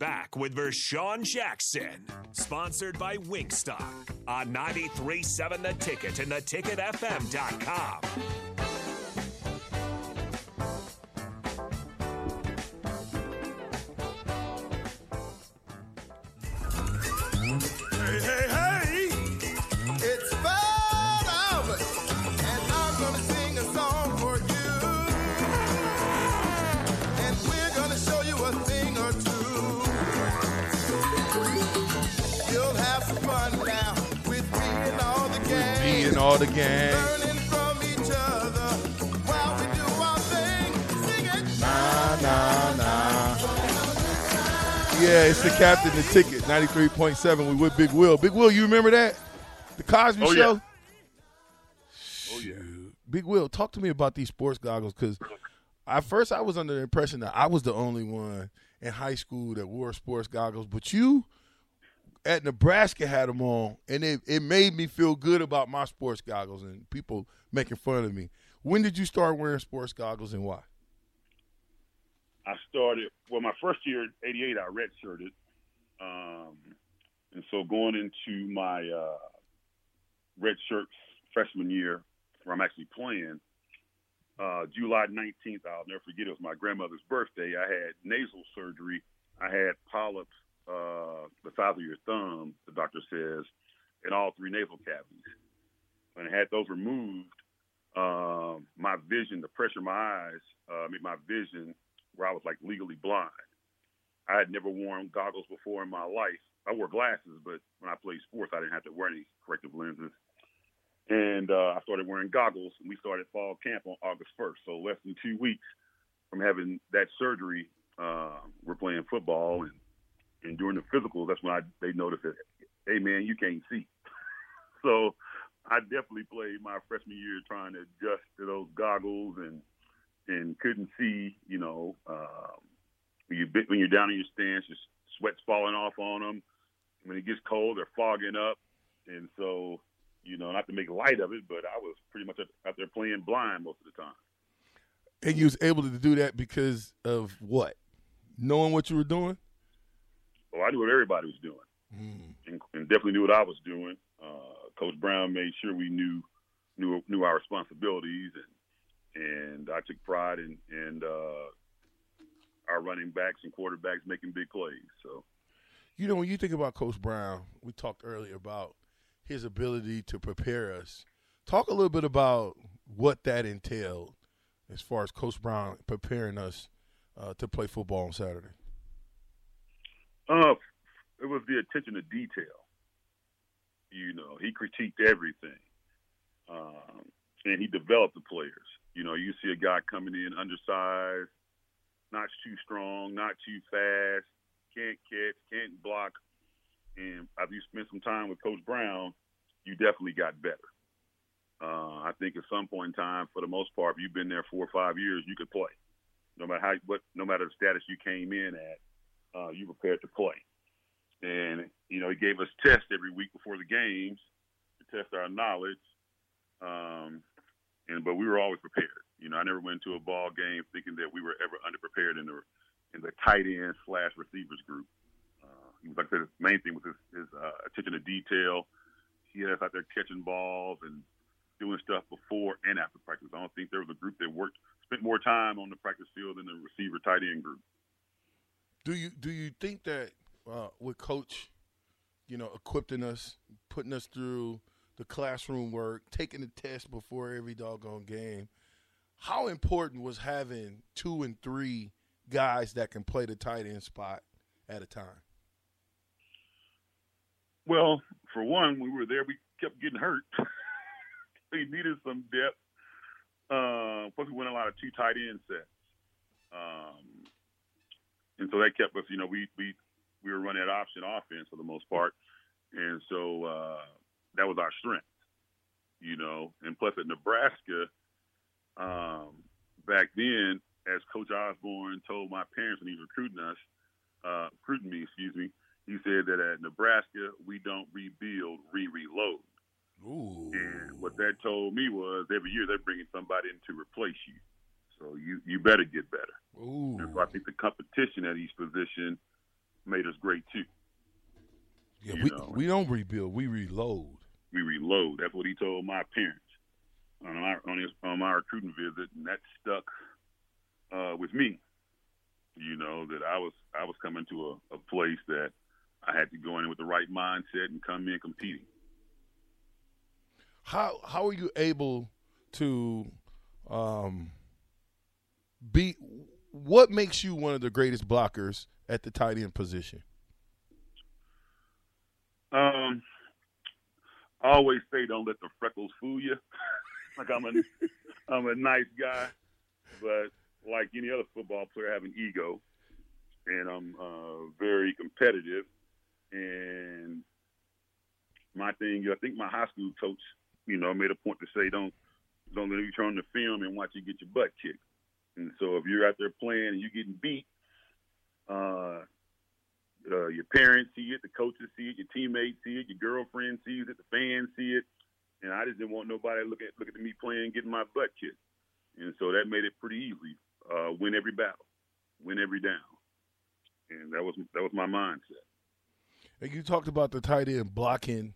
Back with Vershawn Jackson, sponsored by Wingstop on 93.7 The Ticket and theticketfm.com. all the gang. Learning from each other while we do our thing. Sing it. Nah, nah, nah. Yeah, it's the captain, the ticket, 93.7. We with Big Will. Big Will, you remember that? The Cosby Oh, yeah. Show? Oh yeah. Big Will, talk to me about these sports goggles because at first I was under the impression that I was the only one in high school that wore sports goggles, but you at Nebraska had them on, and it, it made me feel good about my sports goggles and people making fun of me. When did you start wearing sports goggles and why? I started well my first year in '88. I redshirted, um, and so going into my uh, freshman year, where I'm actually playing, uh, July 19th, I'll never forget. It was my grandmother's birthday. I had nasal surgery. I had polyps uh, the size of your thumb. The doctor says, in all three nasal cavities. When I had those removed, um, my vision, the pressure in my eyes, uh, made my vision where I was like legally blind. I had never worn goggles before in my life. I wore glasses, but when I played sports, I didn't have to wear any corrective lenses. And uh, I started wearing goggles, and we started fall camp on August 1st. So less than two weeks from having that surgery, uh, we're playing football, and and during the physicals, that's when I they noticed that, hey man, you can't see. so I definitely played my freshman year trying to adjust to those goggles and and couldn't see. You know, um, when you when you're down in your stance, your sweat's falling off on them. When it gets cold, they're fogging up, and so you know, not to make light of it, but I was pretty much out there playing blind most of the time. And you was able to do that because of what? Knowing what you were doing? Well, I knew what everybody was doing, and, and definitely knew what I was doing. Uh, Coach Brown made sure we knew knew knew our responsibilities, and and I took pride in in uh, our running backs and quarterbacks making big plays. So You know, when you think about Coach Brown, we talked earlier about his ability to prepare us. Talk a little bit about what that entailed as far as Coach Brown preparing us uh, to play football on Saturday. Uh, it was the attention to detail. You know, he critiqued everything, um, and he developed the players. You know, you see a guy coming in undersized, not too strong, not too fast, can't catch, can't block, and after you spent some time with Coach Brown, you definitely got better. Uh, I think at some point in time, for the most part, if you've been there four or five years, you could play. No matter how, what, no matter the status you came in at, uh, you prepared to play. And you know, he gave us tests every week before the games to test our knowledge. Um, and but we were always prepared. You know, I never went to a ball game thinking that we were ever underprepared in the in the tight end slash receivers group. Uh, he was like the main thing was his, his uh, attention to detail. He had us out there catching balls and doing stuff before and after practice. I don't think there was a group that worked spent more time on the practice field than the receiver tight end group. Do you do you think that uh, with Coach, you know, equipping us, putting us through the classroom work, taking the test before every doggone game, how important was having two and three guys that can play the tight end spot at a time? Well, for one, we were there. We kept getting hurt. we needed some depth. Uh, plus, we went a lot of two tight end sets. So that kept us. You know, we we we were running that option offense for the most part, and so uh, that was our strength. You know, and plus at Nebraska, um, back then, as Coach Osborne told my parents when he was recruiting us, uh, recruiting me, excuse me, he said that at Nebraska we don't rebuild, re-reload. Ooh. And what that told me was every year they're bringing somebody in to replace you. So you you better get better. Ooh. And so I think the competition at each position made us great too. Yeah, you we know. we don't rebuild, we reload. We reload. That's what he told my parents on our on, his, on my recruiting visit, and that stuck uh, with me. You know that I was I was coming to a, a place that I had to go in with the right mindset and come in competing. How how are you able to um be what makes you one of the greatest blockers at the tight end position? Um, I always say don't let the freckles fool you. like I'm a I'm a nice guy, but like any other football player, I have an ego, and I'm uh, very competitive. And my thing, I think my high school coach, you know, made a point to say don't don't let you turn the film and watch you get your butt kicked. And so if you're out there playing and you're getting beat, uh, uh, your parents see it, the coaches see it, your teammates see it, your girlfriend sees it, the fans see it, and I just didn't want nobody looking look at look at me playing, getting my butt kicked, and so that made it pretty easy. Uh, win every battle, win every down, and that was that was my mindset. And you talked about the tight end blocking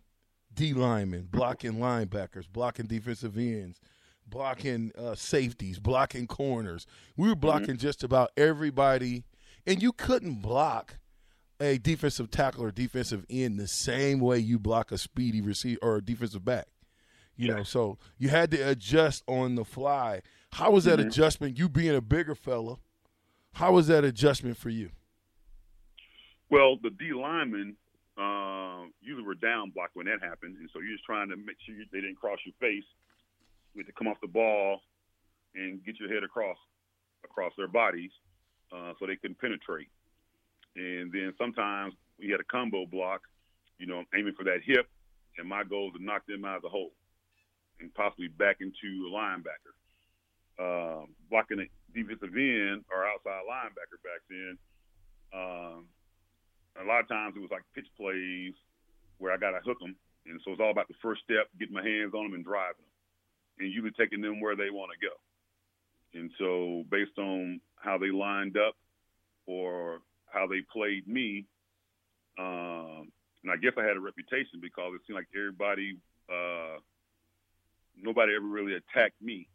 D linemen, blocking linebackers, blocking defensive ends, blocking uh, safeties, blocking corners. We were blocking just about everybody, and you couldn't block a defensive tackle or defensive end the same way you block a speedy receiver or a defensive back. You know, so you had to adjust on the fly. How was that adjustment? You being a bigger fella, how was that adjustment for you? Well, the D linemen uh, usually were down blocked when that happened, and so you're just trying to make sure they didn't cross your face. You had to come off the ball and get your head across across their bodies uh, so they couldn't penetrate. And then sometimes we had a combo block, you know, aiming for that hip, and my goal was to knock them out of the hole and possibly back into a linebacker. Um, blocking a defensive end or outside linebacker back then. Um, a lot of times it was like pitch plays where I got to hook them, and so it's all about the first step, getting my hands on them and driving them, and usually taking them where they want to go. And so based on how they lined up or how they played me, um, and I guess I had a reputation because it seemed like everybody, uh, nobody ever really attacked me,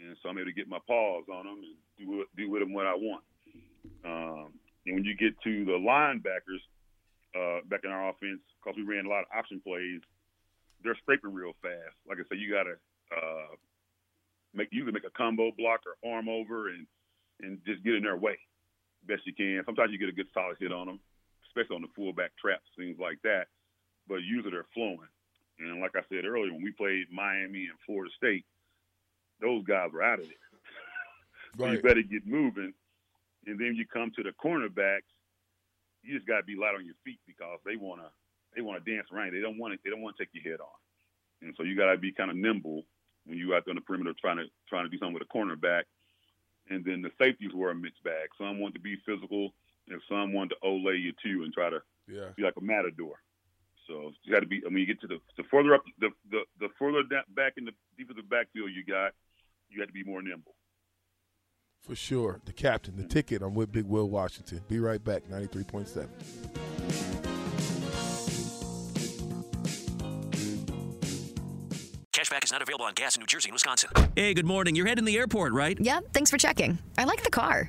and so I'm able to get my paws on them and do do with them what I want. Um, and when you get to the linebackers uh, back in our offense, because we ran a lot of option plays, they're scraping real fast. Like I said, you got to uh, make you can make a combo block or arm over and and just get in their way best you can. Sometimes you get a good solid hit on them, especially on the fullback traps, things like that. But usually they're flowing. And like I said earlier, when we played Miami and Florida State, those guys were out of it. So you better get moving. And then you come to the cornerbacks, you just got to be light on your feet because they want to they want to dance around. They don't want to they don't want to take your head on. And so you got to be kind of nimble when you out there on the perimeter trying to trying to do something with a cornerback. And then the safeties were a mixed bag. Some wanted to be physical, and some wanted to olay you too and try to Yeah. be like a matador. So you got to be. I mean, you get to the the further up the the, the further back in the defensive backfield you got, you got to be more nimble. For sure. The captain, the mm-hmm. ticket. I'm with Big Will Washington. Be right back. 93.7. Cashback is not available on gas in New Jersey and Wisconsin. Hey, good morning. You're heading to the airport, right? Yep, thanks for checking. I like the car.